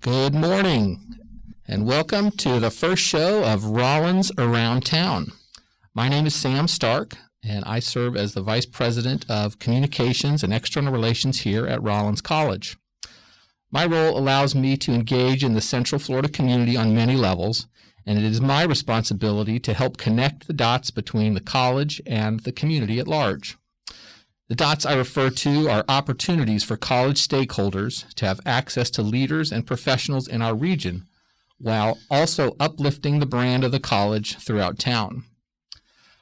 Good morning, and welcome to the first show of Rollins Around Town. My name is Sam Stark, and I serve as the Vice President of Communications and External Relations here at Rollins College. My role allows me to engage in the Central Florida community on many levels, and it is my responsibility to help connect the dots between the college and the community at large. The dots I refer to are opportunities for college stakeholders to have access to leaders and professionals in our region while also uplifting the brand of the college throughout town.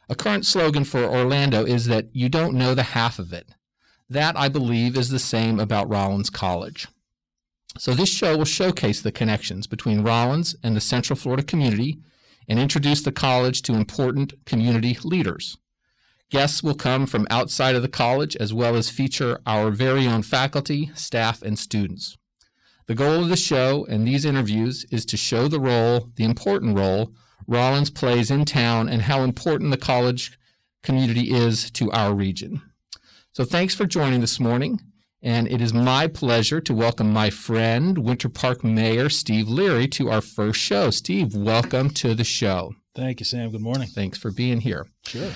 A current slogan for Orlando is that you don't know the half of it. That, I believe, is the same about Rollins College. So, this show will showcase the connections between Rollins and the Central Florida community and introduce the college to important community leaders. Guests will come from outside of the college as well as feature our very own faculty, staff, and students. The goal of the show and these interviews is to show the role, the important role, Rollins plays in town and how important the college community is to our region. So thanks for joining this morning. And it is my pleasure to welcome my friend, Winter Park Mayor Steve Leary, to our first show. Steve, welcome to the show. Thank you, Sam. Good morning. Thanks for being here. Sure.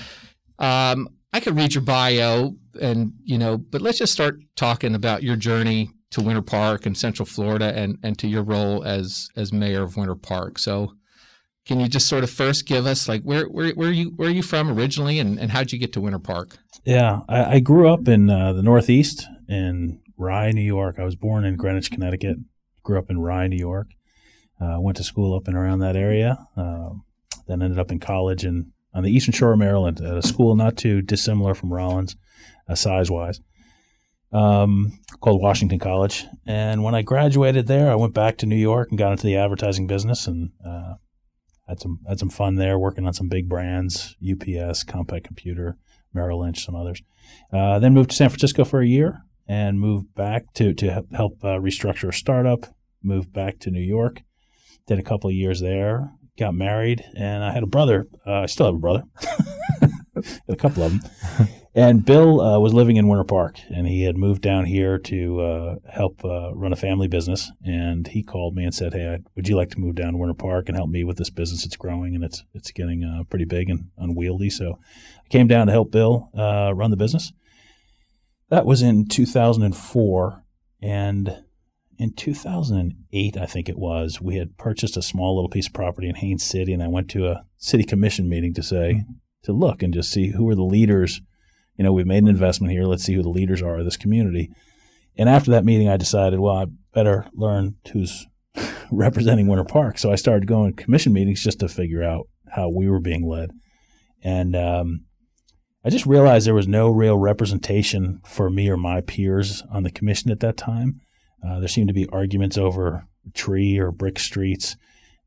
Um, I could read your bio and, you know, but let's just start talking about your journey to Winter Park and Central Florida and, and to your role as as mayor of Winter Park. So can you just sort of first give us like where where where are you where are you from originally and, and how'd you get to Winter Park? Yeah, I, I grew up in uh, the Northeast in Rye, New York. I was born in Greenwich, Connecticut. Grew up in Rye, New York. Uh, went to school up and around that area. Uh, then ended up in college in on the Eastern Shore of Maryland at a school not too dissimilar from Rollins, uh, size wise, um, called Washington College. And when I graduated there, I went back to New York and got into the advertising business and uh, had some had some fun there, working on some big brands, UPS, Compaq Computer, Merrill Lynch, some others. Uh, then moved to San Francisco for a year and moved back to to help uh, restructure a startup. Moved back to New York, did a couple of years there, got married, and I had a brother. Uh, I still have a brother, a couple of them. And Bill uh, was living in Winter Park, and he had moved down here to uh, help uh, run a family business. And he called me and said, "Hey, would you like to move down to Winter Park and help me with this business? It's growing and it's it's getting uh, pretty big and unwieldy." So I came down to help Bill uh, run the business. That was in 2004, and in 2008, I think it was, we had purchased a small little piece of property in Haines City, and I went to a city commission meeting to say, mm-hmm. to look and just see who are the leaders. You know, we've made an investment here. Let's see who the leaders are of this community. And after that meeting, I decided, well, I better learn who's representing Winter Park. So I started going to commission meetings just to figure out how we were being led. And um, I just realized there was no real representation for me or my peers on the commission at that time. Uh, there seemed to be arguments over tree or brick streets.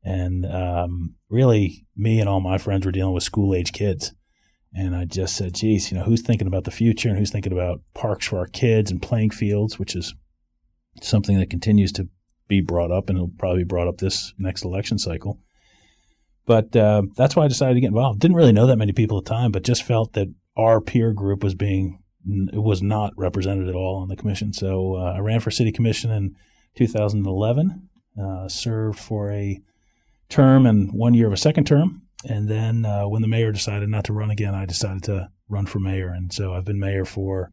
And um, really, me and all my friends were dealing with school age kids. And I just said, geez, you know, who's thinking about the future and who's thinking about parks for our kids and playing fields, which is something that continues to be brought up and it'll probably be brought up this next election cycle. But uh, that's why I decided to get involved. Didn't really know that many people at the time, but just felt that our peer group was being it was not represented at all on the commission. So uh, I ran for city commission in 2011, uh, served for a term and one year of a second term. And then uh, when the mayor decided not to run again, I decided to run for mayor. And so I've been mayor for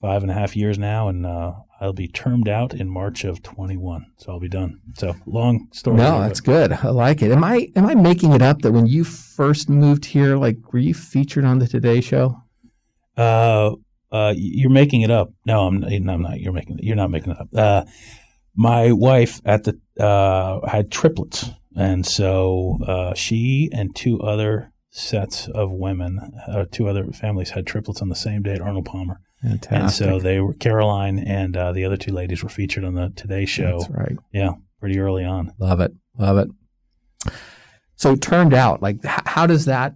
five and a half years now, and uh, I'll be termed out in March of 21. So I'll be done. So long story. No, that's good. I like it. Am I am I making it up that when you first moved here, like were you featured on the Today Show? Uh, uh, you're making it up. No, I'm, no, I'm not. You're making. You're not making it up. Uh, my wife at the uh, had triplets, and so uh, she and two other sets of women, uh, two other families had triplets on the same day at Arnold Palmer. Fantastic. And so they were Caroline and uh, the other two ladies were featured on the Today Show. That's right. Yeah, pretty early on. Love it. Love it. So it turned out like how does that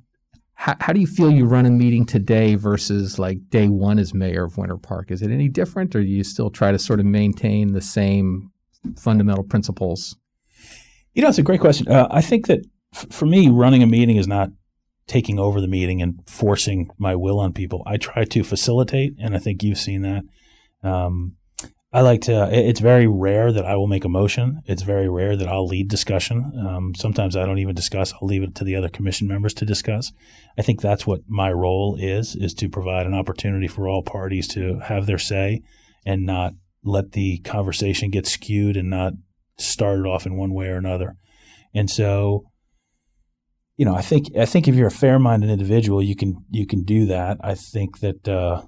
how, how do you feel you run a meeting today versus like day one as mayor of Winter Park? Is it any different, or do you still try to sort of maintain the same fundamental principles? You know, it's a great question. Uh, I think that f- for me, running a meeting is not taking over the meeting and forcing my will on people. I try to facilitate, and I think you've seen that. Um, I like to. It's very rare that I will make a motion. It's very rare that I'll lead discussion. Um, sometimes I don't even discuss. I'll leave it to the other commission members to discuss. I think that's what my role is: is to provide an opportunity for all parties to have their say, and not let the conversation get skewed and not started off in one way or another. And so, you know, I think I think if you're a fair-minded individual, you can you can do that. I think that. Uh,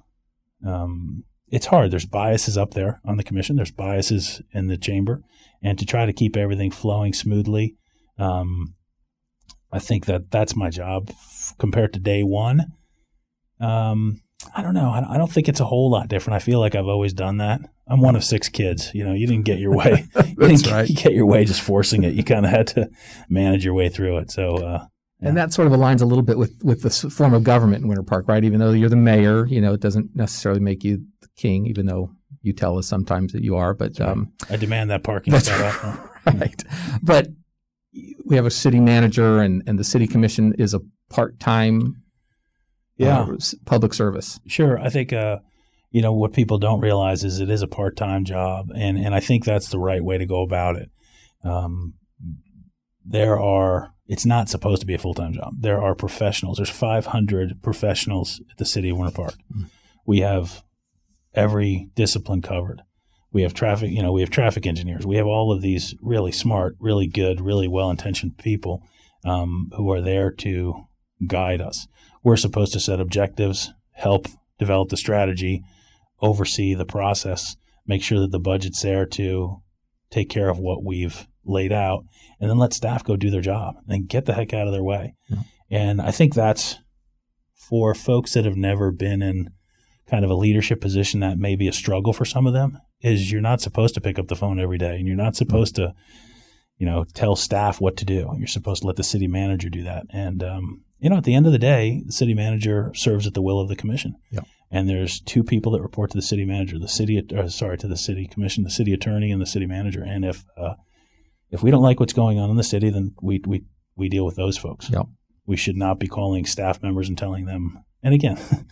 um, it's hard. There's biases up there on the commission. There's biases in the chamber, and to try to keep everything flowing smoothly, um, I think that that's my job f- compared to day one. Um, I don't know. I, I don't think it's a whole lot different. I feel like I've always done that. I'm one of six kids. You know, you didn't get your way. you didn't right. get your way just forcing it. You kind of had to manage your way through it. So, uh, And that sort of aligns a little bit with with the form of government in Winter Park, right? Even though you're the mayor, you know, it doesn't necessarily make you king, even though you tell us sometimes that you are. But um, I demand that parking That's spot right. But we have a city manager, and and the city commission is a part time, Yeah. public service. Sure. I think, uh, you know, what people don't realize is it is a part time job. And, and I think that's the right way to go about it. Um, there are, it's not supposed to be a full time job. There are professionals. There's 500 professionals at the city of Winter Park. Mm. We have every discipline covered. We have traffic, you know, we have traffic engineers. We have all of these really smart, really good, really well intentioned people um, who are there to guide us. We're supposed to set objectives, help develop the strategy, oversee the process, make sure that the budget's there to take care of what we've laid out, and then let staff go do their job and get the heck out of their way. Yeah. And I think that's for folks that have never been in kind of a leadership position that may be a struggle for some of them is you're not supposed to pick up the phone every day and you're not supposed to you know tell staff what to do. You're supposed to let the city manager do that. And um, you know at the end of the day the city manager serves at the will of the commission. Yep. and there's two people that report to the city manager the city uh, sorry to the city commission the city attorney and the city manager. And if uh, if we don't like what's going on in the city then we we we deal with those folks. Yep. we should not be calling staff members and telling them and again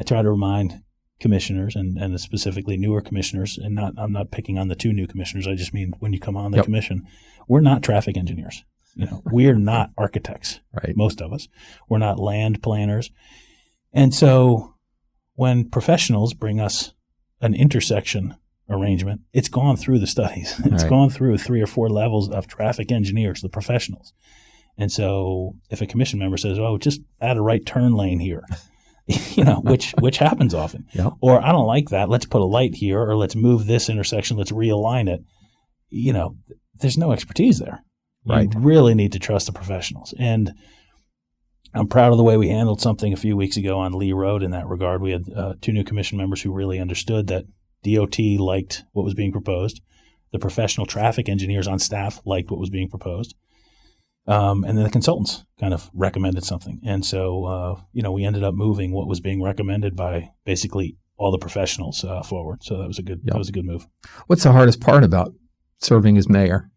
i try to remind commissioners and, and specifically newer commissioners and not i'm not picking on the two new commissioners i just mean when you come on the Yep. commission we're not traffic engineers you know we're not architects Right. most of us we're not land planners and so when professionals bring us an intersection arrangement it's gone through the studies it's Right. gone through three or four levels of traffic engineers the professionals and so if a commission member says oh just add a right turn lane here you know which which happens often Yep. or I don't like that. Let's put a light here, or let's move this intersection. Let's realign it. You know, there's no expertise there. Right. You really need to trust the professionals. And I'm proud of the way we handled something a few weeks ago on Lee Road in that regard. We had uh, two new commission members who really understood that DOT liked what was being proposed. The professional traffic engineers on staff liked what was being proposed. Um, and then the consultants kind of recommended something. And so, uh, you know, we ended up moving what was being recommended by basically all the professionals uh, forward. So that was a good Yep. that was a good move. What's the hardest part about serving as mayor?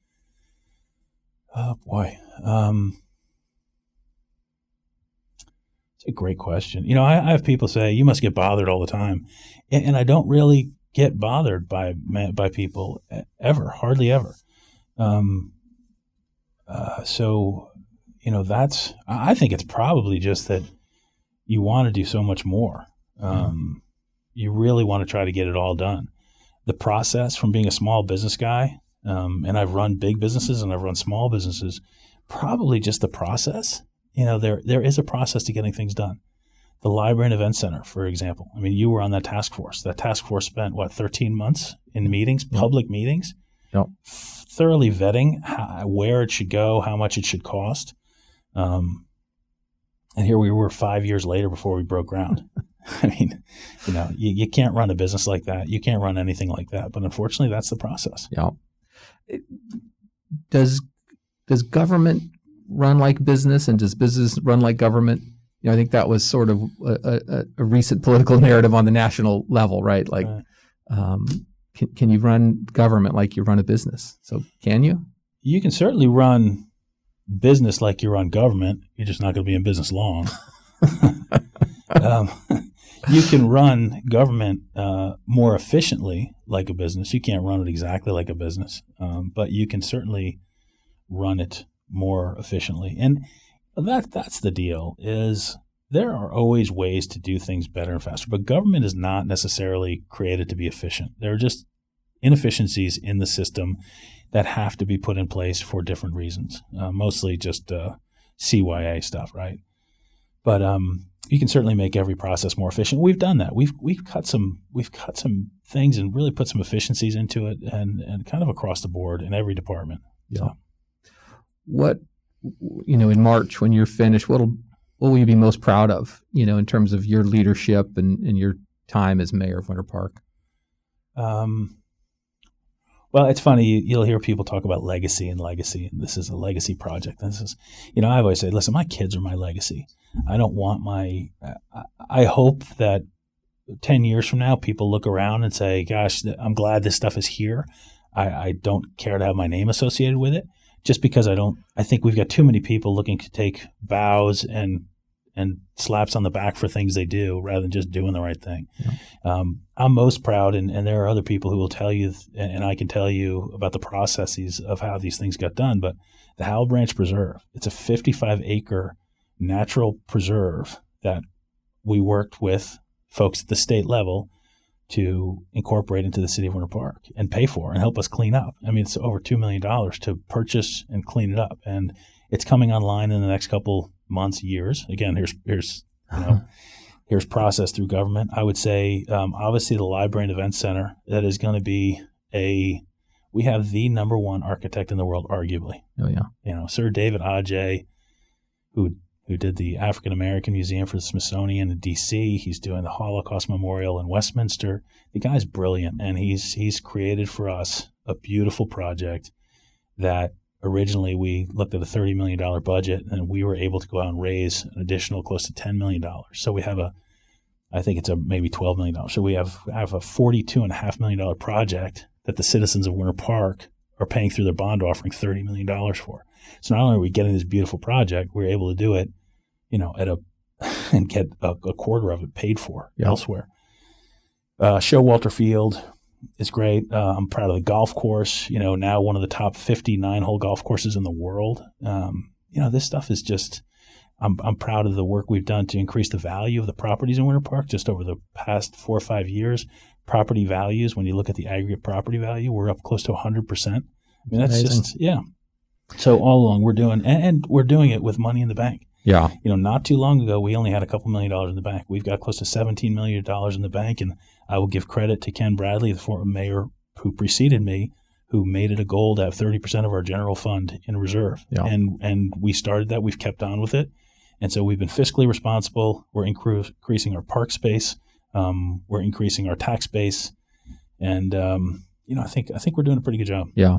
Oh boy, um, it's a great question. You know, I, I have people say you must get bothered all the time, and, and I don't really get bothered by by people ever, hardly ever. Um, uh, so, you know, that's I think it's probably just that you want to do so much more. Um, You really want to try to get it all done. The process from being a small business guy um, and I've run big businesses and I've run small businesses. Probably just the process. You know, there there is a process to getting things done. The library and event center, for example. I mean, you were on that task force. That task force spent what 13 months in meetings, Yep. public meetings, Yep. Thoroughly vetting how, where it should go, how much it should cost. Um, and here we were five years later before we broke ground. I mean, you know, you, you can't run a business like that. You can't run anything like that. But unfortunately, that's the process. Yeah. It- Does does government run like business, and does business run like government? You know, I think that was sort of a, a, a recent political narrative on the national level, right? Like, Right. um, can can you run government like you run a business? So, can you? you can certainly run business like you run government. You're just not going to be in business long. um, you can run government uh, more efficiently like a business. You can't run it exactly like a business, um, but you can certainly run it more efficiently. And that that's the deal. Is there are always ways to do things better and faster, but government is not necessarily created to be efficient. There are just inefficiencies in the system that have to be put in place for different reasons, uh, mostly just uh, CYA stuff, right? But um, you can certainly make every process more efficient. We've done that. We've we've cut some we've cut some things and really put some efficiencies into it, and and kind of across the board in every department. Yeah. So. What you know in March when you're finished, what'll what will you be most proud of? You know, in terms of your leadership and, and your time as mayor of Winter Park. Um, well, it's funny. You'll hear people talk about legacy and legacy, and this is a legacy project. This is, you know, I've always said, listen, my kids are my legacy. I don't want my. I hope that ten years from now, people look around and say, "Gosh, I'm glad this stuff is here." I, I don't care to have my name associated with it, just because I don't. I think we've got too many people looking to take bows and and slaps on the back for things they do rather than just doing the right thing. Yeah. Um, I'm most proud, and, and, there are other people who will tell you, and I can tell you about the processes of how these things got done. But the Howell Branch Preserve, it's a 55 acre natural preserve that we worked with folks at the state level to incorporate into the city of Winter Park and pay for and help us clean up. I mean, it's over $2 million to purchase and clean it up. And it's coming online in the next couple months, years. Again, here's here's you know, here's process through government. I would say, um, obviously, the library and event center that is going to be a we have the number one architect in the world, arguably. Oh yeah, you know, Sir David Adjaye, who who did the African American Museum for the Smithsonian in D.C. He's doing the Holocaust Memorial in Westminster. The guy's brilliant, and he's he's created for us a beautiful project that originally we looked at a $30 million budget and we were able to go out and raise an additional close to $10 million. So we have a, I think it's a maybe $12 million. So we have, have a $42.5 million project that the citizens of Winter Park are paying through their bond offering $30 million for. So not only are we getting this beautiful project, we're able to do it, you know, at a, and get a, a quarter of it paid for yep. elsewhere. Uh, Showalter Field, is great. Uh, I'm proud of the golf course. You know, now one of the top 59 hole golf courses in the world. Um, you know, this stuff is just. I'm I'm proud of the work we've done to increase the value of the properties in Winter Park. Just over the past four or five years, property values. When you look at the aggregate property value, we're up close to 100 percent. I mean, that's Amazing. just yeah. So all along, we're doing, and, and we're doing it with money in the bank. Yeah. You know, not too long ago, we only had a couple million dollars in the bank. We've got close to $17 million in the bank. And I will give credit to Ken Bradley, the former mayor who preceded me, who made it a goal to have 30% of our general fund in reserve. Yeah. And, and we started that. We've kept on with it. And so we've been fiscally responsible. We're increasing our park space. Um, we're increasing our tax base. And, um, you know, I think, I think we're doing a pretty good job. Yeah.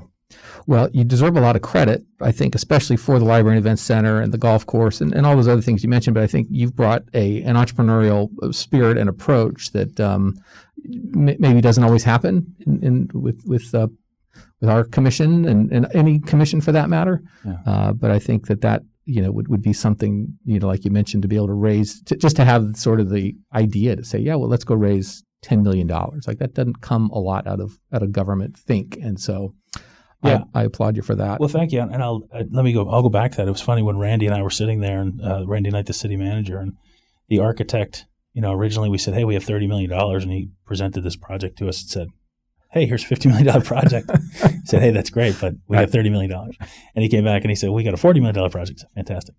Well, you deserve a lot of credit, I think, especially for the library and Events center and the golf course and, and all those other things you mentioned. But I think you've brought a an entrepreneurial spirit and approach that um, m- maybe doesn't always happen in, in with with uh, with our commission and, and any commission for that matter. Yeah. Uh, but I think that that you know would, would be something you know like you mentioned to be able to raise to, just to have sort of the idea to say yeah well let's go raise ten million dollars like that doesn't come a lot out of out of government think and so yeah, I, I, applaud you for that. Well, thank you. And I'll uh, let me go. I'll go back to that. It was funny when Randy and I were sitting there, and uh, Randy Knight, the city manager, and the architect. You know, originally we said, "Hey, we have thirty million dollars," and he presented this project to us and said, "Hey, here's a fifty million dollar project." he said, "Hey, that's great, but we have thirty million dollars." And he came back and he said, "We got a forty million dollar project. Fantastic."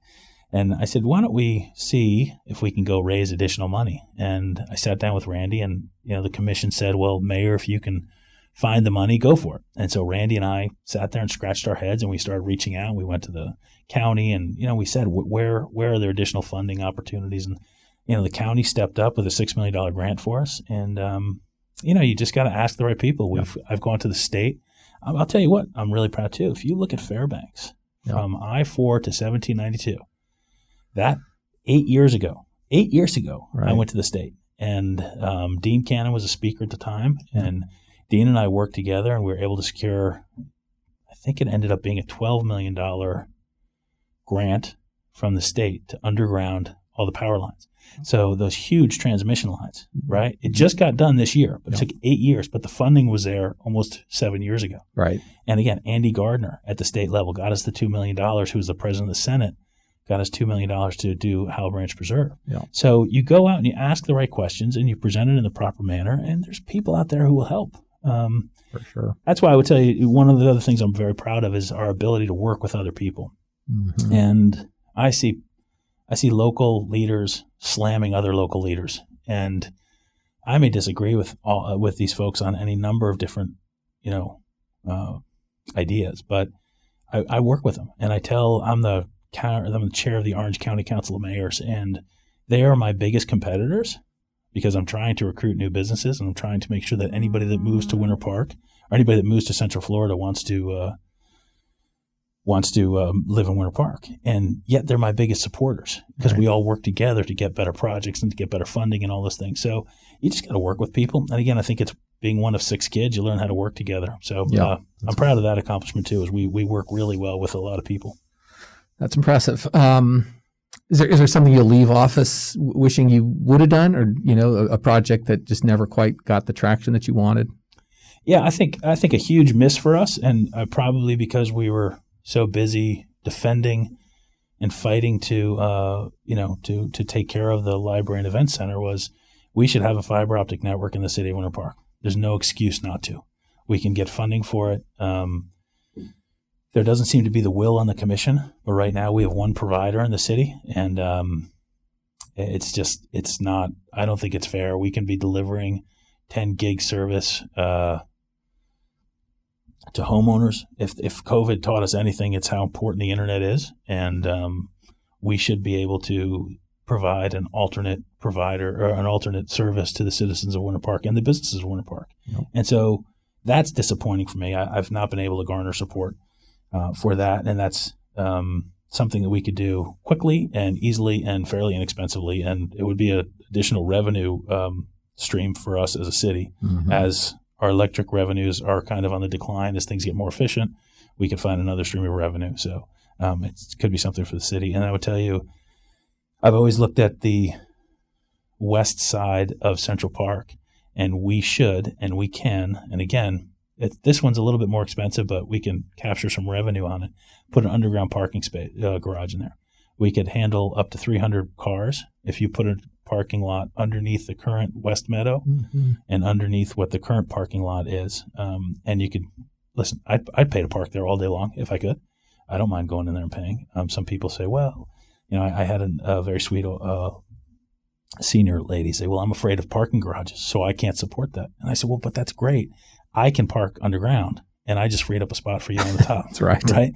And I said, "Why don't we see if we can go raise additional money?" And I sat down with Randy, and you know, the commission said, "Well, Mayor, if you can." Find the money, go for it. And so Randy and I sat there and scratched our heads and we started reaching out. We went to the county and, you know, we said, where, where are there additional funding opportunities? And, you know, the county stepped up with a $6 million grant for us. And, um, you know, you just got to ask the right people. We've, I've gone to the state. I'll, I'll, tell you what, I'm really proud too. If you look at Fairbanks from I 4 to 1792, that eight years ago, eight years ago, right. I went to the state. And um, Dean Cannon was a speaker at the time. And Dean and I worked together and we were able to secure, I think it ended up being a $12 million grant from the state to underground all the power lines. Mm-hmm. So those huge transmission lines, mm-hmm. right? It just got done this year, but it took eight years. But the funding was there almost seven years ago. Right. And again, Andy Gardiner at the state level got us the $2 million, who was the president of the Senate, got us $2 million to do Howell Branch Preserve. Yeah. So you go out and you ask the right questions and you present it in the proper manner, and there's people out there who will help. Um, For sure. that's why I would tell you one of the other things I'm very proud of is our ability to work with other people. Mhm. And I see, I see local leaders slamming other local leaders, and I may disagree with all uh, with these folks on any number of different, you know, uh, ideas, but I, I work with them, and I tell I'm the I'm the chair of the Orange County Council of Mayors, and they are my biggest competitors because I'm trying to recruit new businesses, and I'm trying to make sure that anybody that moves to Winter Park or anybody that moves to Central Florida wants to. Uh, wants to um, live in Winter Park. And yet they're my biggest supporters because Right. we all work together to get better projects and to get better funding and all those things. So you just got to work with people. And again, I think it's being one of six kids, you learn how to work together. So Yeah. uh, I'm proud of that accomplishment too, is we, we work really well with a lot of people. That's impressive. Um, is there is there something you'll leave office wishing you would have done, or you know, a, a project that just never quite got the traction that you wanted? Yeah, I think I think a huge miss for us, and uh, probably because we were so busy defending and fighting to uh, you know to to take care of the library and event center was we should have a fiber optic network in the city of Winter Park. There's no excuse not to. We can get funding for it. Um, there doesn't seem to be the will on the commission, but right now we have one provider in the city, and um, it's just it's not. I don't think it's fair. We can be delivering 10 gig service. Uh, to homeowners. If if COVID taught us anything, it's how important the internet is, and um, we should be able to provide an alternate provider or an alternate service to the citizens of Winter Park and the businesses of Winter Park. Yep. And so that's disappointing for me. I, I've not been able to garner support uh, for that, and that's um, something that we could do quickly and easily and fairly inexpensively, and it would be an additional revenue um, stream for us as a city Mhm. as our electric revenues are kind of on the decline as things get more efficient, we could find another stream of revenue. So um, it could be something for the city. And I would tell you, I've always looked at the west side of Central Park, and we should and we can. And again, it, this one's a little bit more expensive, but we can capture some revenue on it. Put an underground parking space uh, garage in there. We could handle up to 300 cars if you put a parking lot underneath the current West Meadow Mhm. and underneath what the current parking lot is. Um, and you could listen. I'd, I'd pay to park there all day long if I could. I don't mind going in there and paying. Um, some people say, well, you know, I, I had an, a very sweet uh, senior lady say, well, I'm afraid of parking garages, so I can't support that. And I said, well, but that's great. I can park underground, and I just freed up a spot for you on the top That's right. right?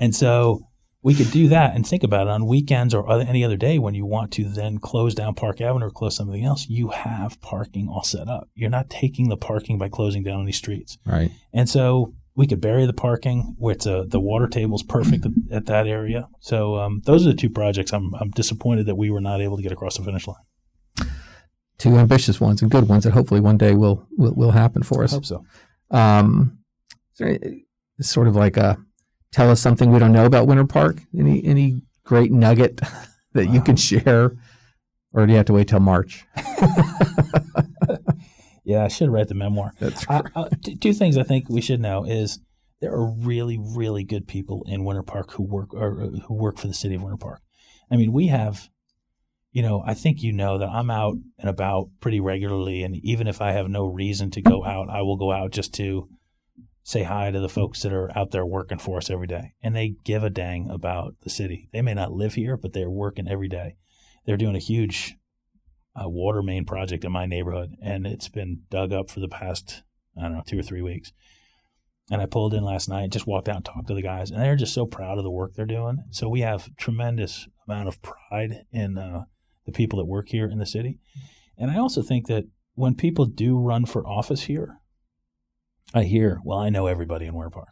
and so we could do that and think about it on weekends or other, any other day when you want to then close down Park Avenue or close something else. You have parking all set up. You're not taking the parking by closing down any streets. Right. And so we could bury the parking. Where it's a, the water table's perfect at, at that area. So um, those are the two projects. I'm, I'm disappointed that we were not able to get across the finish line. Two ambitious ones and good ones that hopefully one day will will, will happen for I us. hope so. Um, is there any, it's sort of like a tell us something we don't know about Winter Park. Any any great nugget that you can share, or do you have to wait till March? Yeah, I should write the memoir. That's I, I, t- two things I think we should know is there are really, really good people in Winter Park who work or uh, who work for the city of Winter Park. I mean, we have, you know, I think you know that I'm out and about pretty regularly, and even if I have no reason to go out, I will go out just to say hi to the folks that are out there working for us every day, and they give a dang about the city. They may not live here, but they're working every day. They're doing a huge uh, water main project in my neighborhood, and it's been dug up for the past I don't know two or three weeks. And I pulled in last night, just walked out and talked to the guys, and they're just so proud of the work they're doing. So we have tremendous amount of pride in uh, the people that work here in the city. And I also think that when people do run for office here, I hear, well, I know everybody in Winter Park.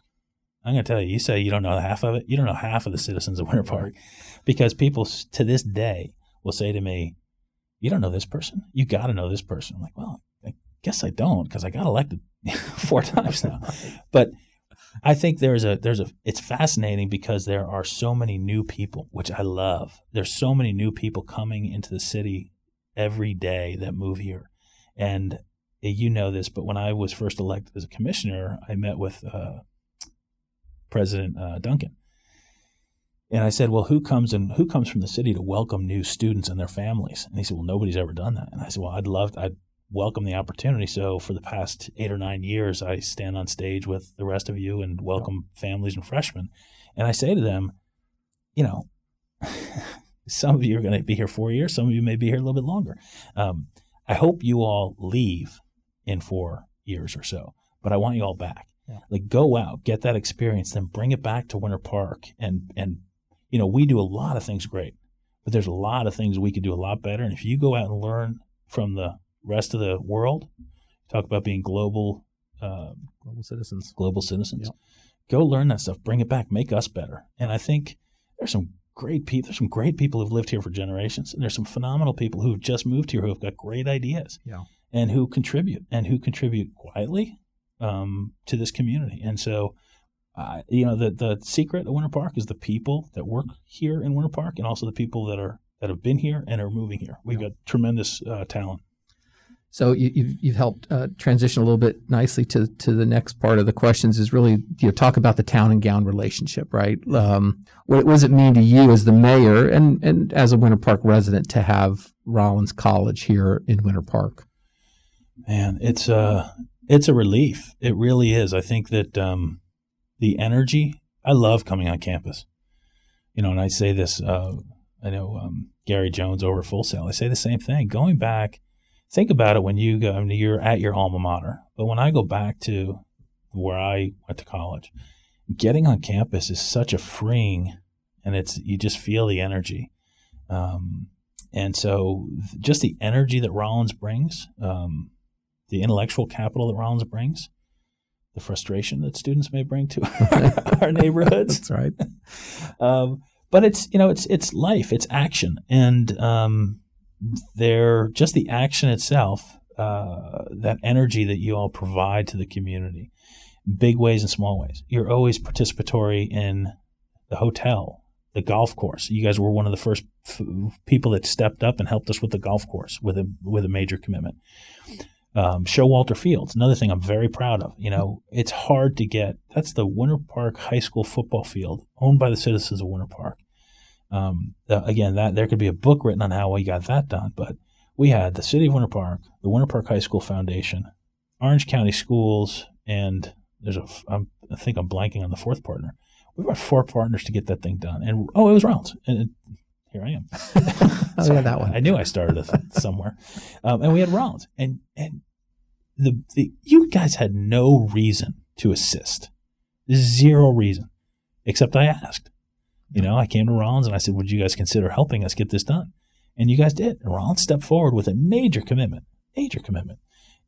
I'm going to tell you, you say you don't know half of it. You don't know half of the citizens of Winter Park because people to this day will say to me, you don't know this person. You got to know this person. I'm like, well, I guess I don't because I got elected four times now. But I think there's a there's a it's fascinating because there are so many new people, which I love. There's so many new people coming into the city every day that move here, and you know this, but when I was first elected as a commissioner, I met with uh, President uh, Duncan, and I said, "Well, who comes and who comes from the city to welcome new students and their families?" And he said, "Well, nobody's ever done that." And I said, "Well, I'd love, I'd welcome the opportunity." So for the past eight or nine years, I stand on stage with the rest of you and welcome yeah. families and freshmen, and I say to them, you know. some of you are going to be here four years. Some of you may be here a little bit longer. Um, I hope you all leave in four years or so. But I want you all back. Yeah. Like go out, get that experience, then bring it back to Winter Park. And and you know, we do a lot of things great, but there's a lot of things we could do a lot better. And if you go out and learn from the rest of the world, talk about being global uh, global citizens. Global citizens. Yep. Go learn that stuff. Bring it back. Make us better. And I think there's some great people. There's some great people who've lived here for generations, and there's some phenomenal people who've just moved here who have got great ideas. Yeah and who contribute and who contribute quietly um, to this community. And so, uh, you know, the the secret of Winter Park is the people that work here in Winter Park, and also the people that are that have been here and are moving here. We've got tremendous uh, talent. So you, have you've helped uh, transition a little bit nicely to to the next part of the questions is really you know talk about the town and gown relationship, right? Um, what, what does it mean to you as the mayor and and as a Winter Park resident to have Rollins College here in Winter Park? Man, it's a it's a relief. It really is. I think that um, the energy. I love coming on campus. You know, and I say this. Uh, I know um, Garry Jones over Full Sail. I say the same thing. Going back, think about it when you go. I mean, you're at your alma mater, but when I go back to where I went to college, getting on campus is such a freeing, and it's you just feel the energy. Um, and so, just the energy that Rollins brings. Um, the intellectual capital that Rollins brings, the frustration that students may bring to our neighborhoods. That's right. Um, but it's you know it's it's life, it's action, and um, they're just the action itself, uh, that energy that you all provide to the community, big ways and small ways. You're always participatory in the hotel, the golf course. You guys were one of the first f- people that stepped up and helped us with the golf course with a with a major commitment um, Showalter Fields, another thing I'm very proud of. You know, it's hard to get. That's the Winter Park High School football field, owned by the citizens of Winter Park. Um, again, that there could be a book written on how we got that done, but we had the City of Winter Park, the Winter Park High School Foundation, Orange County Schools, and there's a. I'm, I think I'm blanking on the fourth partner. We've got four partners to get that thing done, and oh, it was Rollins, and here I am. oh, yeah, that one. I knew I started somewhere. Um, and we had Rollins, and and the, the you guys had no reason to assist, zero reason, except I asked. You know, I came to Rollins and I said, "Would you guys consider helping us get this done?" And you guys did. And Rollins stepped forward with a major commitment, major commitment.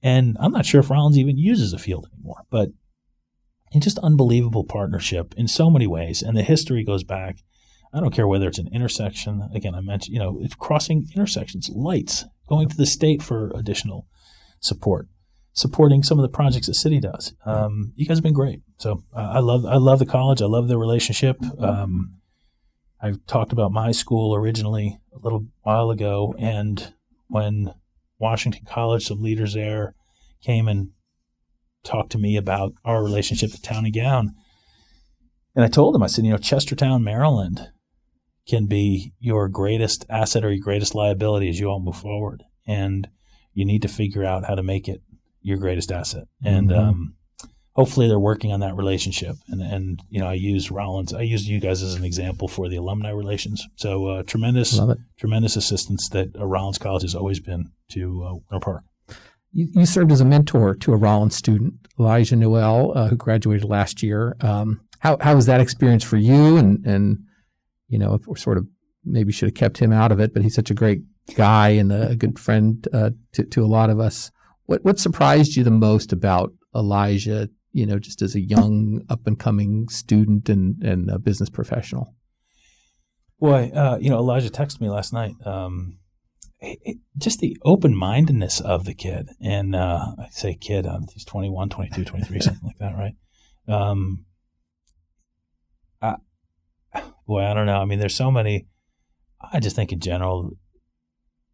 And I'm not sure if Rollins even uses a field anymore, but it's just unbelievable partnership in so many ways. And the history goes back I don't care whether it's an intersection. Again, I mentioned, you know, if crossing intersections, lights, going to the state for additional support, supporting some of the projects the city does. Um, you guys have been great. So uh, I love I love the college. I love the relationship. Um, I talked about my school originally a little while ago, and when Washington College, some leaders there came and talked to me about our relationship to Town and Gown. And I told them, I said, you know, Chestertown, Maryland can be your greatest asset or your greatest liability as you all move forward. And you need to figure out how to make it your greatest asset. And mm-hmm. um, hopefully they're working on that relationship. And, and, you know, I use Rollins, I use you guys as an example for the alumni relations. So uh, tremendous, tremendous assistance that uh, Rollins College has always been to uh, Winter Park. You, you, served as a mentor to a Rollins student, Elijah Noel, uh, who graduated last year. Um, how, how was that experience for you? And, and you know, if we're sort of maybe should have kept him out of it, but he's such a great guy and a, good friend uh, to, to a lot of us. What what surprised you the most about Elijah? You know, just as a young up and coming student and and a business professional. Boy, uh, you know, Elijah texted me last night. Um, it, it, just the open mindedness of the kid, and uh, I say kid, um, he's 21, 22, 23, something like that, right? Um, Boy, I don't know. I mean, there's so many. I just think in general,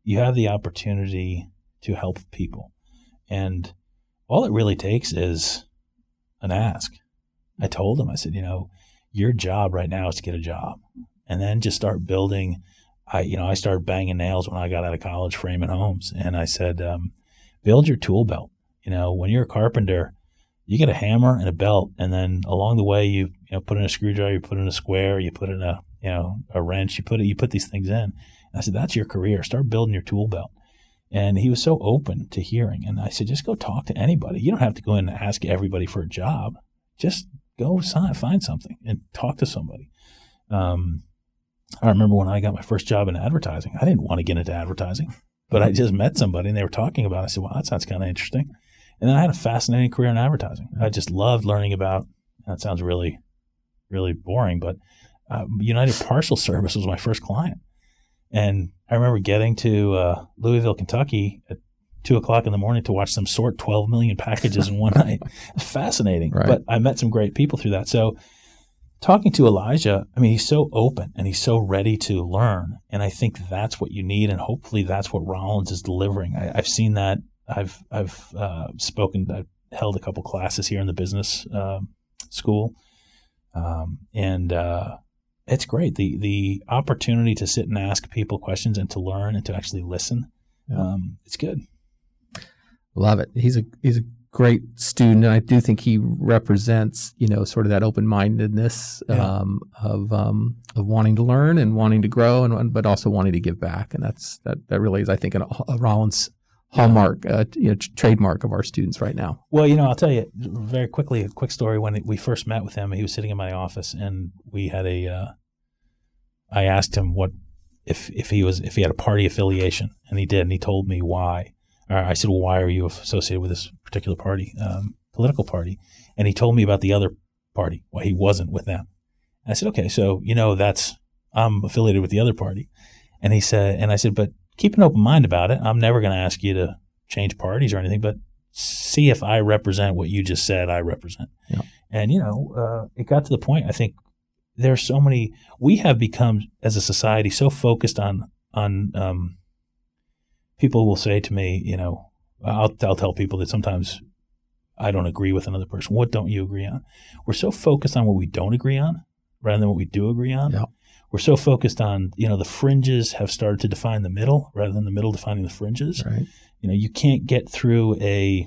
you have the opportunity to help people, and all it really takes is an ask. I told him, I said, you know, your job right now is to get a job, and then just start building. I, you know, I started banging nails when I got out of college, framing homes, and I said, um, build your tool belt. You know, when you're a carpenter, you get a hammer and a belt, and then along the way, you you know put in a screwdriver, you put in a square, you put in a you know a wrench, you put it, you put these things in. And I said, that's your career. Start building your tool belt. And he was so open to hearing. And I said, just go talk to anybody. You don't have to go in and ask everybody for a job. Just go sign, find something and talk to somebody. Um, I remember when I got my first job in advertising, I didn't want to get into advertising, but I just met somebody and they were talking about it. I said, well, that sounds kind of interesting. And then I had a fascinating career in advertising. I just loved learning about, that sounds really, really boring, but uh, United Parcel Service was my first client. And I remember getting to uh, Louisville, Kentucky at two o'clock in the morning to watch them sort 12 million packages in one night. Fascinating. Right. But I met some great people through that. So talking to Elijah, I mean, he's so open and he's so ready to learn. And I think that's what you need. And hopefully that's what Rollins is delivering. I, have seen that. I've, I've uh, spoken, I've held a couple classes here in the business uh, school. Um, and uh, it's great. The, the opportunity to sit and ask people questions and to learn and to actually listen. Yeah. Um, it's good. Love it. He's a he's a great student, and I do think he represents you know sort of that open mindedness Yeah. um, of um, of wanting to learn and wanting to grow, and but also wanting to give back, and that's that that really is I think an, a Rollins hallmark, uh, you know, t- trademark of our students right now. Well, you know, I'll tell you very quickly a quick story. When we first met with him, he was sitting in my office, and we had a. Uh, I asked him what if if he was if he had a party affiliation, and he did, and he told me why. Or I said, "Well, why are you associated with this particular party, um, political party?" And he told me about the other party, why he wasn't with them. And I said, "Okay, so you know that's I'm affiliated with the other party." And he said, and I said, "But keep an open mind about it. I'm never going to ask you to change parties or anything, but see if I represent what you just said I represent. Yeah. And, you know, uh, it got to the point, I think there are so many, we have become as a society so focused on, on, um, people will say to me, you know, I'll, I'll tell people that sometimes I don't agree with another person. What don't you agree on? We're so focused on what we don't agree on rather than what we do agree on. We're so focused on, you know, the fringes have started to define the middle rather than the middle defining the fringes. Right. you know you can't get through a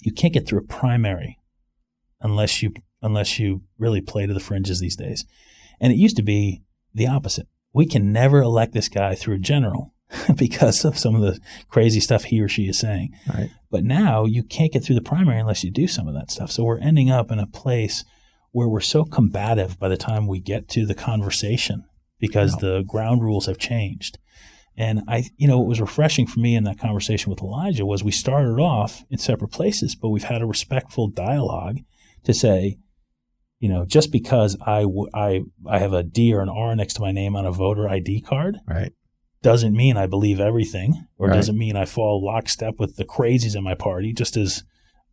you can't get through a primary unless you unless you really play to the fringes these days. And it used to be the opposite. We can never elect this guy through a general because of some of the crazy stuff he or she is saying. Right. but now you can't get through the primary unless you do some of that stuff. So we're ending up in a place where we're so combative by the time we get to the conversation because Yeah. the ground rules have changed and I, you know, what was refreshing for me in that conversation with Elijah was we started off in separate places, but we've had a respectful dialogue to say, you know, just because I, w- I, I have a D or an R next to my name on a voter ID card Right. doesn't mean I believe everything or Right. doesn't mean I fall lockstep with the crazies in my party, just as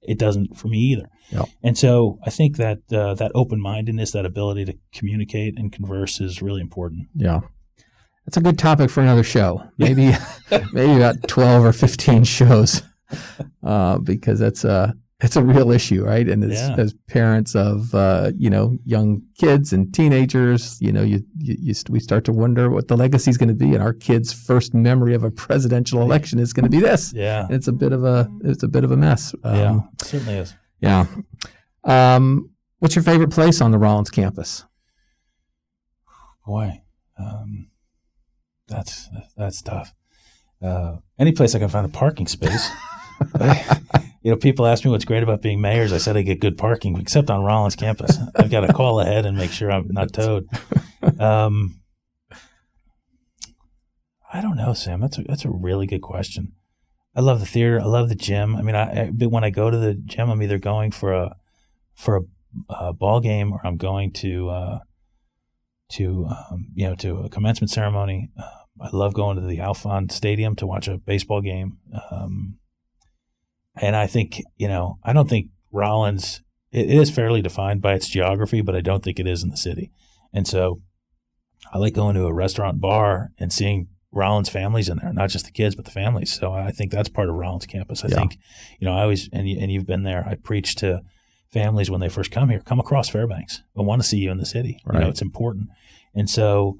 it doesn't for me either. Yep. And so I think that uh, that open mindedness, that ability to communicate and converse is really important. Yeah. That's a good topic for another show. Maybe maybe about 12 or 15 shows. Uh, because that's a it's a real issue, right? And as, Yeah. as parents of uh, you know young kids and teenagers, you know, you, you, you st- we start to wonder what the legacy is going to be, and our kids' first memory of a presidential election is going to be this. Yeah. And it's a bit of a it's a bit of a mess. Um, yeah. It certainly is. yeah. Um, what's your favorite place on the Rollins campus? Boy, um, that's that's tough. Uh, any place I can find a parking space. you know, people ask me what's great about being mayors. I said I get good parking, except on Rollins campus. I've got to call ahead and make sure I'm not towed. Um, I don't know, Sam. That's a, that's a really good question. I love the theater. I love the gym. I mean, I, I when I go to the gym, I'm either going for a for a, a ball game or I'm going to uh, to um, you know to a commencement ceremony. Uh, I love going to the Alfond Stadium to watch a baseball game. Um, and I think you know I don't think Rollins it, is fairly defined by its geography, but I don't think it is in the city. And so I like going to a restaurant bar and seeing Rollins families in there, not just the kids, but the families. So I think that's part of Rollins campus. I Yeah. think, you know, I always, and, you, and you've been there, I preach to families when they first come here, come across Fairbanks. I want to see you in the city. You know, it's important. And so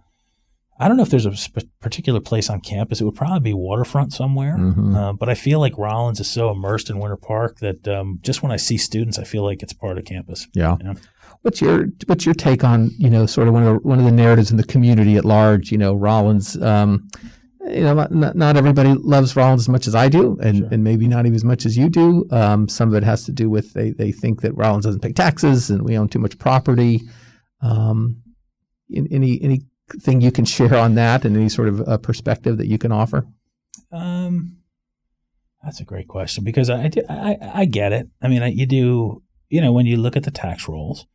I don't know if there's a sp- particular place on campus. It would probably be waterfront somewhere. Mhm. Uh, but I feel like Rollins is so immersed in Winter Park that um, just when I see students, I feel like it's part of campus. Yeah. Yeah. What's your What's your take on you know sort of one of the, one of the narratives in the community at large? You know, Rollins. Um, you know, not, not everybody loves Rollins as much as I do, and, Sure. and maybe not even as much as you do. Um, some of it has to do with they, they think that Rollins doesn't pay taxes and we own too much property. Um, in, any anything you can share on that, and any sort of uh, perspective that you can offer? Um, that's a great question because I, do- I, I get it. I mean, I, you do, you know, when you look at the tax rolls,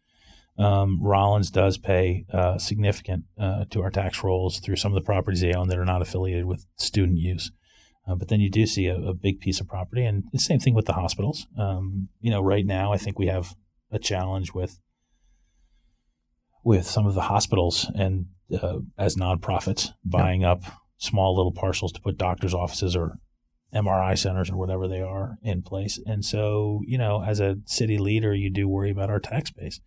um, Rollins does pay uh, significant uh, to our tax rolls through some of the properties they own that are not affiliated with student use. Uh, but then you do see a, a big piece of property, and the same thing with the hospitals. Um, you know, right now I think we have a challenge with with some of the hospitals and uh, as nonprofits buying up small little parcels to put doctors' offices or MRI centers or whatever they are in place. And so, you know, as a city leader, you do worry about our tax base.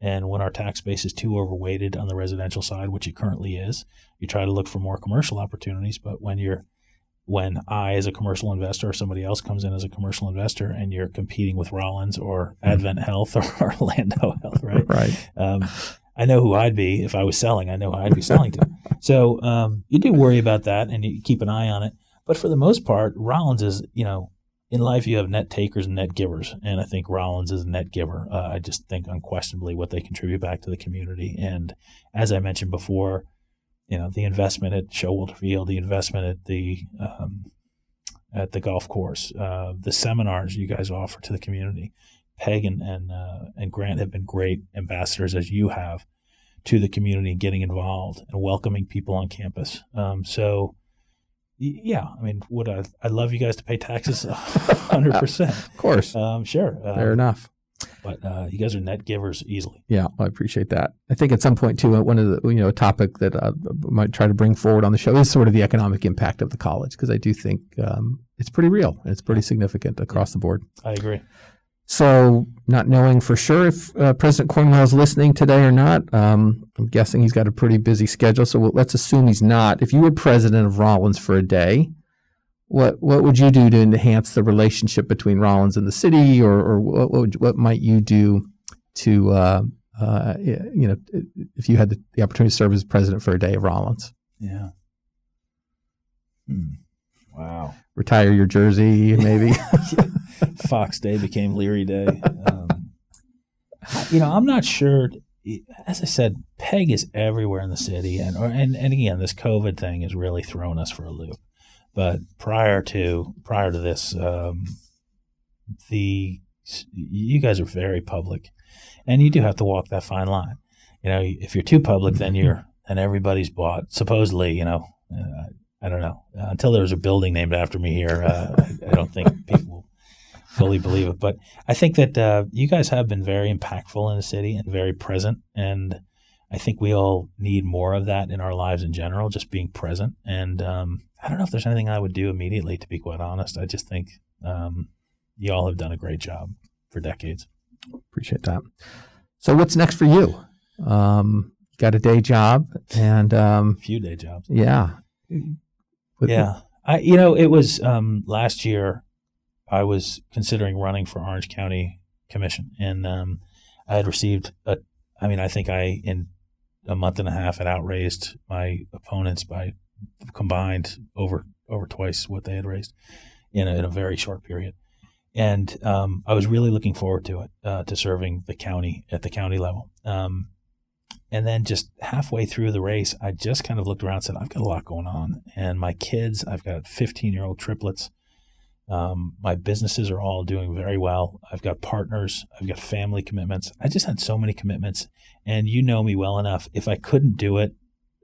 And when our tax base is too overweighted on the residential side, which it currently is, you try to look for more commercial opportunities. But when you're when I, as a commercial investor, or somebody else comes in as a commercial investor, and you're competing with Rollins or Advent Health or Orlando Health, right? Right. um, I know who I'd be if I was selling. I know who I'd be selling to. So um, you do worry about that, and you keep an eye on it. But for the most part, Rollins is, you know, in life you have net takers and net givers, and I think Rollins is a net giver. Uh, I just think unquestionably what they contribute back to the community, and as I mentioned before, you know, the investment at Showalter Field, the investment at the um, at the golf course, uh, the seminars you guys offer to the community. Peg and and, uh, and Grant have been great ambassadors, as you have, to the community and getting involved and welcoming people on campus. Um, so, yeah, I mean, would I? I'd love you guys to pay taxes, hundred percent. Of course. Um, sure, uh, Fair enough. but uh, you guys are net givers easily. Yeah, I appreciate that. I think at some point too, uh, one of the you know a topic that uh, I might try to bring forward on the show is sort of the economic impact of the college because I do think um, it's pretty real and it's pretty significant across the board. I agree. So, not knowing for sure if uh, President Cornwell is listening today or not, um, I'm guessing he's got a pretty busy schedule. So we'll, let's assume he's not. If you were president of Rollins for a day, what what would you do to enhance the relationship between Rollins and the city, or, or what what, would, what might you do to uh, uh, you know if you had the, the opportunity to serve as president for a day of Rollins? Yeah. Hmm. Wow. Retire your jersey, maybe. Fox Day became Leary Day. Um, you know, I'm not sure. As I said, Peg is everywhere in the city, and or, and and again, this COVID thing has really thrown us for a loop. But prior to prior to this, um, the you guys are very public, and you do have to walk that fine line. You know, if you're too public, then you're and everybody's bought. Supposedly, you know, uh, I don't know. Uh, until there was a building named after me here, uh, I, I don't think people fully believe it. But I think that uh, you guys have been very impactful in the city and very present. And I think we all need more of that in our lives in general, just being present. And um, I don't know if there's anything I would do immediately, to be quite honest. I just think um, you all have done a great job for decades. Appreciate that. So, what's next for you? Um, got a day job, and um, few day jobs. yeah, yeah. I, you know, it was um, last year. I was considering running for Orange County Commission, and um, I had received a. I mean, I think I in a month and a half had outraised my opponents by combined over over twice what they had raised in a, in a very short period. And um, I was really looking forward to it, uh, to serving the county at the county level. Um, and then just halfway through the race, I just kind of looked around and said, I've got a lot going on. And my kids, I've got 15 year old triplets. Um, my businesses are all doing very well. I've got partners. I've got family commitments. I just had so many commitments. And you know me well enough. If I couldn't do it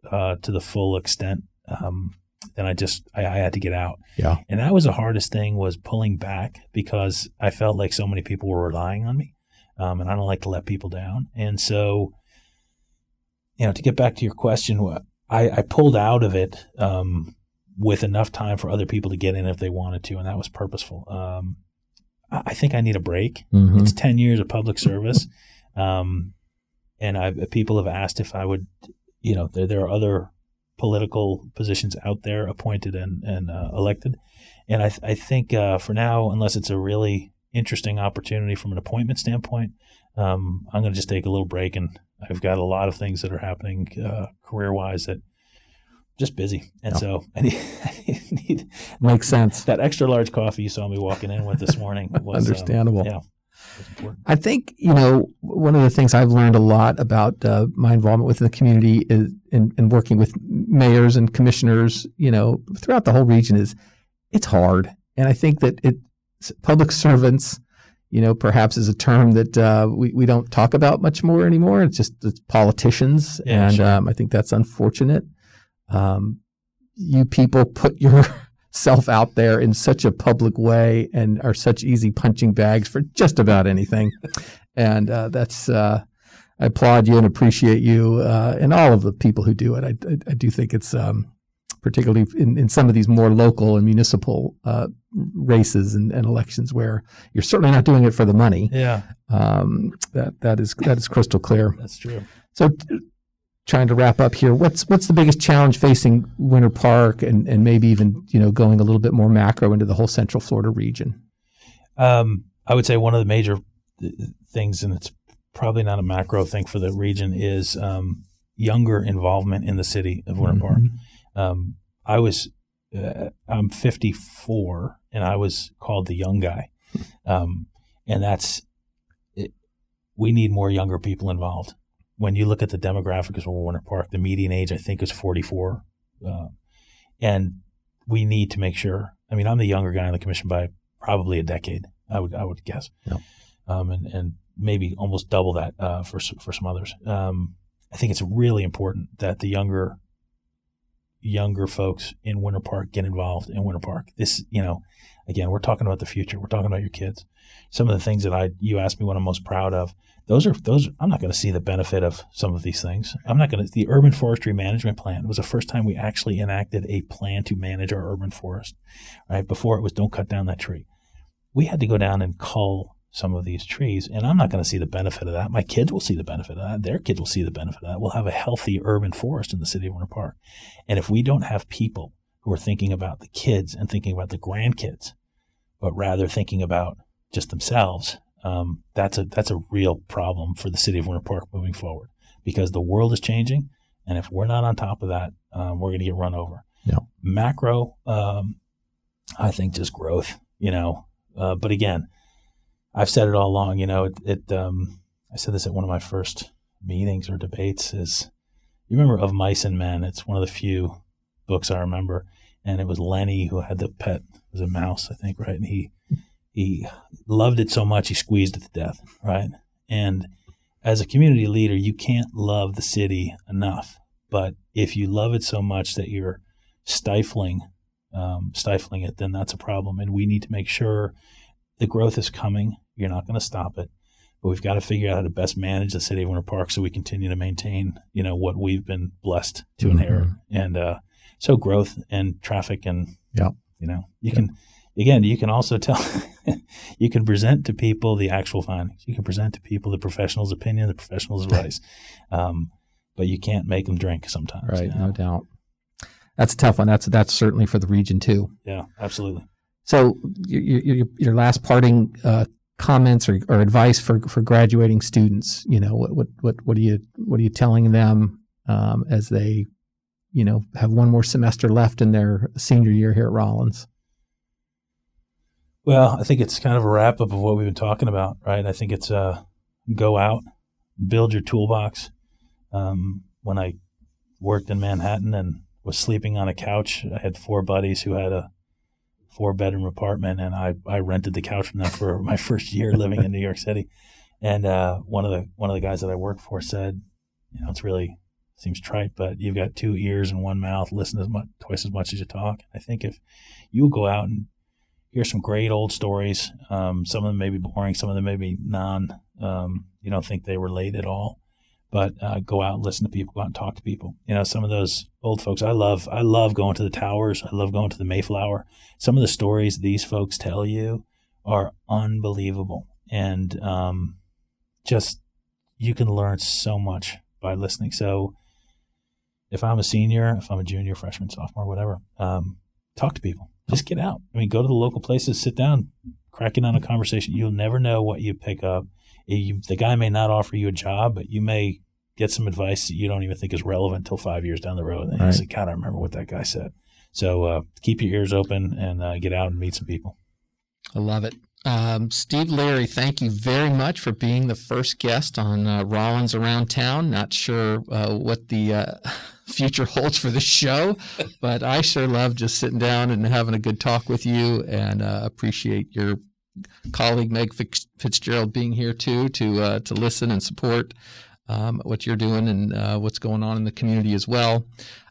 uh, to the full extent, um, then I just I, I had to get out. Yeah. And that was the hardest thing was pulling back because I felt like so many people were relying on me, um, and I don't like to let people down. And so you know, to get back to your question, I, I pulled out of it um, with enough time for other people to get in if they wanted to, and that was purposeful. Um, I think I need a break. Mhm. It's ten years of public service, um, and I people have asked if I would, you know, there there are other political positions out there appointed and and uh, elected, and I th- I think uh, for now, unless it's a really interesting opportunity from an appointment standpoint, um, I'm going to just take a little break, and I've got a lot of things that are happening uh, career wise that just busy, and so I need, I need Makes sense. that extra large coffee you saw me walking in with this morning was um, Understandable. yeah. I think you know one of the things I've learned a lot about uh, my involvement within the community is in, in working with mayors and commissioners, you know, throughout the whole region is it's hard, and I think that it public servants, you know, perhaps is a term that uh, we we don't talk about much more anymore. It's just it's politicians, Yeah, and sure. um, I think that's unfortunate. Um, you people put yourself out there in such a public way and are such easy punching bags for just about anything. and uh, that's, uh, I applaud you and appreciate you uh, and all of the people who do it. I, I, I do think it's um, particularly in, in some of these more local and municipal uh, races and, and elections where you're certainly not doing it for the money. Yeah, Um, that that is that is crystal clear. that's true. So, t- trying to wrap up here, what's what's the biggest challenge facing Winter Park, and and maybe even you know going a little bit more macro into the whole Central Florida region? Um, I would say one of the major things, and it's probably not a macro thing for the region, is um, younger involvement in the city of Winter Park. Um, I was, uh, I'm 54, and I was called the young guy, um, and that's, it, we need more younger people involved. When you look at the demographics of Winter Park, the median age I think is 44, uh, and we need to make sure. I mean, I'm the younger guy on the commission by probably a decade. I would I would guess, Yep. um, and and maybe almost double that uh, for for some others. Um, I think it's really important that the younger younger folks in Winter Park get involved in Winter Park. This, you know, again, we're talking about the future. We're talking about your kids. Some of the things that I you asked me what I'm most proud of. Those are those. I'm not going to see the benefit of some of these things. I'm not going to. The urban forestry management plan was the first time we actually enacted a plan to manage our urban forest. Right before it was don't cut down that tree. We had to go down and cull some of these trees, and I'm not going to see the benefit of that. My kids will see the benefit of that. Their kids will see the benefit of that. We'll have a healthy urban forest in the city of Winter Park. And if we don't have people who are thinking about the kids and thinking about the grandkids, but rather thinking about just themselves, um, that's a that's a real problem for the city of Winter Park moving forward because the world is changing, and if we're not on top of that, um, we're going to get run over. Yeah. Macro, um, I think just growth, you know. Uh, but again, I've said it all along. You know, it. it um, I said this at one of my first meetings or debates. Is you remember of Mice and Men? It's one of the few books I remember, and it was Lennie who had the pet. It was a mouse, I think, right? And he he loved it so much he squeezed it to death, right? And as a community leader, you can't love the city enough. But if you love it so much that you're stifling um, stifling it, then that's a problem. And we need to make sure the growth is coming. You're not going to stop it, but we've got to figure out how to best manage the city of Winter Park so we continue to maintain, you know, what we've been blessed to Mhm. inherit. And uh, so growth and traffic and Yeah. you know, you Yeah. can again, you can also tell you can present to people the actual findings. You can present to people the professional's opinion, the professional's advice. Um, but you can't make them drink sometimes. Right, you know? no doubt. That's a tough one. That's that's certainly for the region too. Yeah, absolutely. So your your, your last parting uh, comments or, or advice for, for graduating students. You know what what what what are you what are you telling them um, as they you know have one more semester left in their senior year here at Rollins? Well, I think it's kind of a wrap up of what we've been talking about, right? I think it's uh, go out, build your toolbox. Um, when I worked in Manhattan and was sleeping on a couch, I had four buddies who had a four bedroom apartment, and I, I rented the couch from them for my first year living in New York City. And uh, one of the one of the guys that I worked for said, you know, it's really seems trite, but you've got two ears and one mouth. Listen as much twice as much as you talk. I think if you go out and hear some great old stories. Um, some of them may be boring, some of them may be non. Um, you don't think they relate at all, but uh, go out and listen to people, go out and talk to people. You know, some of those old folks, I love, I love going to the towers. I love going to the Mayflower. Some of the stories these folks tell you are unbelievable. And um, just, you can learn so much by listening. So if I'm a senior, if I'm a junior, freshman, sophomore, whatever, um, talk to people. Just get out. I mean, go to the local places, sit down, cracking on a conversation. You'll never know what you pick up. You, the guy may not offer you a job, but you may get some advice that you don't even think is relevant until five years down the road. And right. you say, God, I remember what that guy said. So uh, keep your ears open and uh, get out and meet some people. I love it. Um, Steve Leary, thank you very much for being the first guest on uh, Rollins Around Town. Not sure uh, what the uh, future holds for the show, but I sure love just sitting down and having a good talk with you and uh, appreciate your colleague Meg Fitzgerald being here too to uh, to listen and support um, what you're doing and uh, what's going on in the community as well.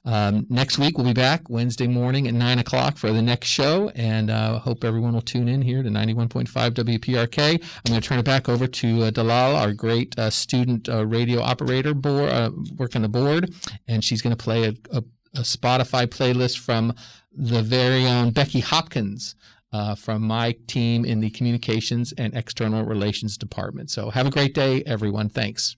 Um, next week we'll be back Wednesday morning at nine o'clock for the next show, and uh, hope everyone will tune in here to 91.5 WPRK. I'm going to turn it back over to uh, Dalal, our great uh, student uh, radio operator, board, uh, working the board, and she's going to play a, a, a Spotify playlist from the very own Becky Hopkins uh, from my team in the Communications and External Relations Department. So have a great day, everyone. Thanks.